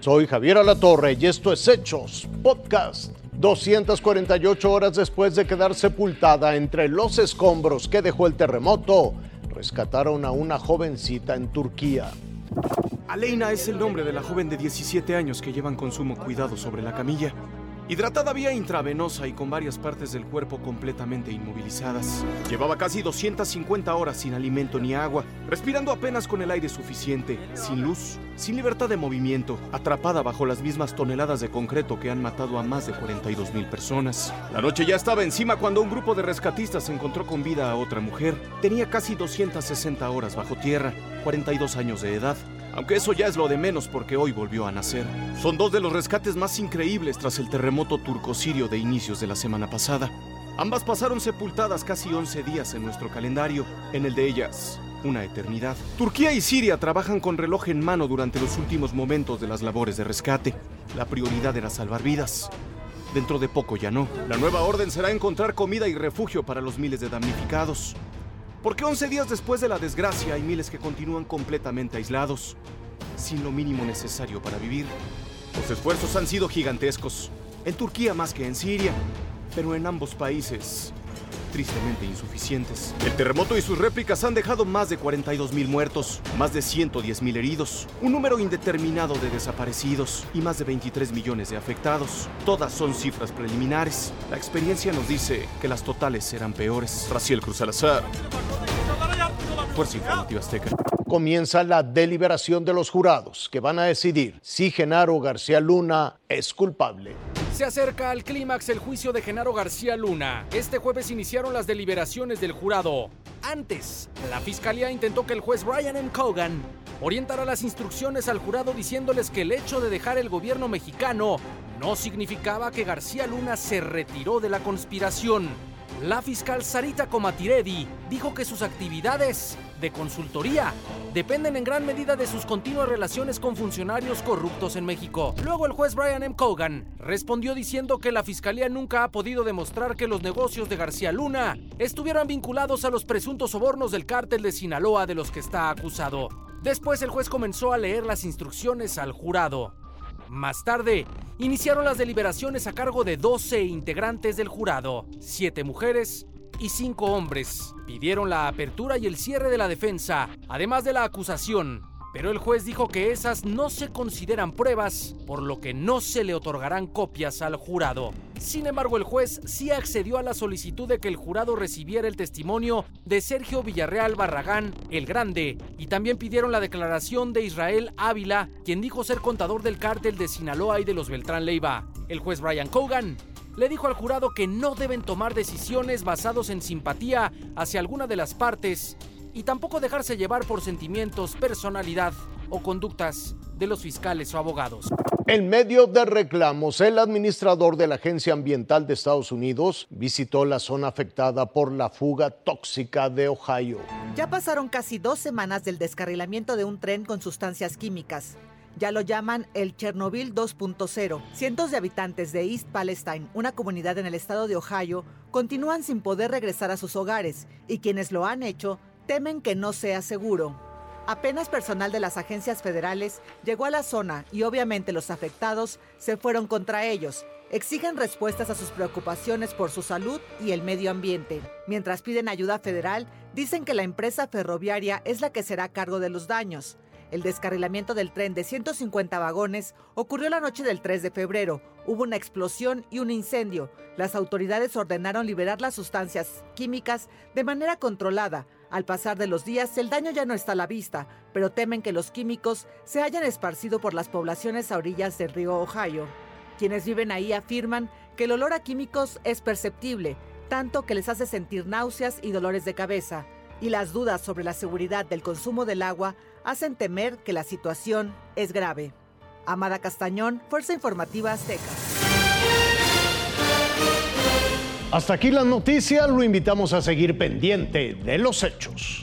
Soy Javier Alatorre y esto es Hechos Podcast. 248 horas después de quedar sepultada entre los escombros que dejó el terremoto, rescataron a una jovencita en Turquía. Aleina es el nombre de la joven de 17 años que llevan con sumo cuidado sobre la camilla. Hidratada vía intravenosa y con varias partes del cuerpo completamente inmovilizadas. Llevaba casi 250 horas sin alimento ni agua, respirando apenas con el aire suficiente, sin luz, sin libertad de movimiento, atrapada bajo las mismas toneladas de concreto que han matado a más de 42 mil personas. La noche ya estaba encima cuando un grupo de rescatistas encontró con vida a otra mujer. Tenía casi 260 horas bajo tierra, 42 años de edad, aunque eso ya es lo de menos porque hoy volvió a nacer. Son dos de los rescates más increíbles tras el terremoto turco-sirio de inicios de la semana pasada. Ambas pasaron sepultadas casi 11 días en nuestro calendario, en el de ellas una eternidad. Turquía y Siria trabajan con reloj en mano durante los últimos momentos de las labores de rescate. La prioridad era salvar vidas. Dentro de poco ya no. La nueva orden será encontrar comida y refugio para los miles de damnificados. Porque 11 días después de la desgracia hay miles que continúan completamente aislados, sin lo mínimo necesario para vivir. Los esfuerzos han sido gigantescos, en Turquía más que en Siria, pero en ambos países tristemente insuficientes. El terremoto y sus réplicas han dejado más de 42 mil muertos, más de 110 mil heridos, un número indeterminado de desaparecidos y más de 23 millones de afectados. Todas son cifras preliminares. La experiencia nos dice que las totales serán peores. Raciel Cruz Alazar. Fuerza Informativa Azteca. Comienza la deliberación de los jurados que van a decidir si Genaro García Luna es culpable. Se acerca al clímax el juicio de Genaro García Luna. Este jueves iniciaron las deliberaciones del jurado. Antes, la fiscalía intentó que el juez Brian M. Cogan orientara las instrucciones al jurado diciéndoles que el hecho de dejar el gobierno mexicano no significaba que García Luna se retiró de la conspiración. La fiscal Sarita Comatiredi dijo que sus actividades de consultoría dependen en gran medida de sus continuas relaciones con funcionarios corruptos en México. Luego el juez Brian M. Cogan respondió diciendo que la fiscalía nunca ha podido demostrar que los negocios de García Luna estuvieran vinculados a los presuntos sobornos del cártel de Sinaloa de los que está acusado. Después el juez comenzó a leer las instrucciones al jurado. Más tarde, iniciaron las deliberaciones a cargo de 12 integrantes del jurado, 7 mujeres y 5 hombres. Pidieron la apertura y el cierre de la defensa, además de la acusación, pero el juez dijo que esas no se consideran pruebas, por lo que no se le otorgarán copias al jurado. Sin embargo, el juez sí accedió a la solicitud de que el jurado recibiera el testimonio de Sergio Villarreal Barragán, el Grande, y también pidieron la declaración de Israel Ávila, quien dijo ser contador del cártel de Sinaloa y de los Beltrán Leiva. El juez Brian Cogan le dijo al jurado que no deben tomar decisiones basados en simpatía hacia alguna de las partes y tampoco dejarse llevar por sentimientos, personalidad o conductas de los fiscales o abogados. En medio de reclamos, el administrador de la Agencia Ambiental de Estados Unidos visitó la zona afectada por la fuga tóxica de Ohio. Ya pasaron casi dos semanas del descarrilamiento de un tren con sustancias químicas. Ya lo llaman el Chernobyl 2.0. Cientos de habitantes de East Palestine, una comunidad en el estado de Ohio, continúan sin poder regresar a sus hogares y quienes lo han hecho temen que no sea seguro. Apenas personal de las agencias federales llegó a la zona y obviamente los afectados se fueron contra ellos. Exigen respuestas a sus preocupaciones por su salud y el medio ambiente. Mientras piden ayuda federal, dicen que la empresa ferroviaria es la que será cargo de los daños. El descarrilamiento del tren de 150 vagones ocurrió la noche del 3 de febrero. Hubo una explosión y un incendio. Las autoridades ordenaron liberar las sustancias químicas de manera controlada. Al pasar de los días, el daño ya no está a la vista, pero temen que los químicos se hayan esparcido por las poblaciones a orillas del río Ohio. Quienes viven ahí afirman que el olor a químicos es perceptible, tanto que les hace sentir náuseas y dolores de cabeza. Y las dudas sobre la seguridad del consumo del agua hacen temer que la situación es grave. Amada Castañón, Fuerza Informativa Azteca. Hasta aquí la noticia, lo invitamos a seguir pendiente de los hechos.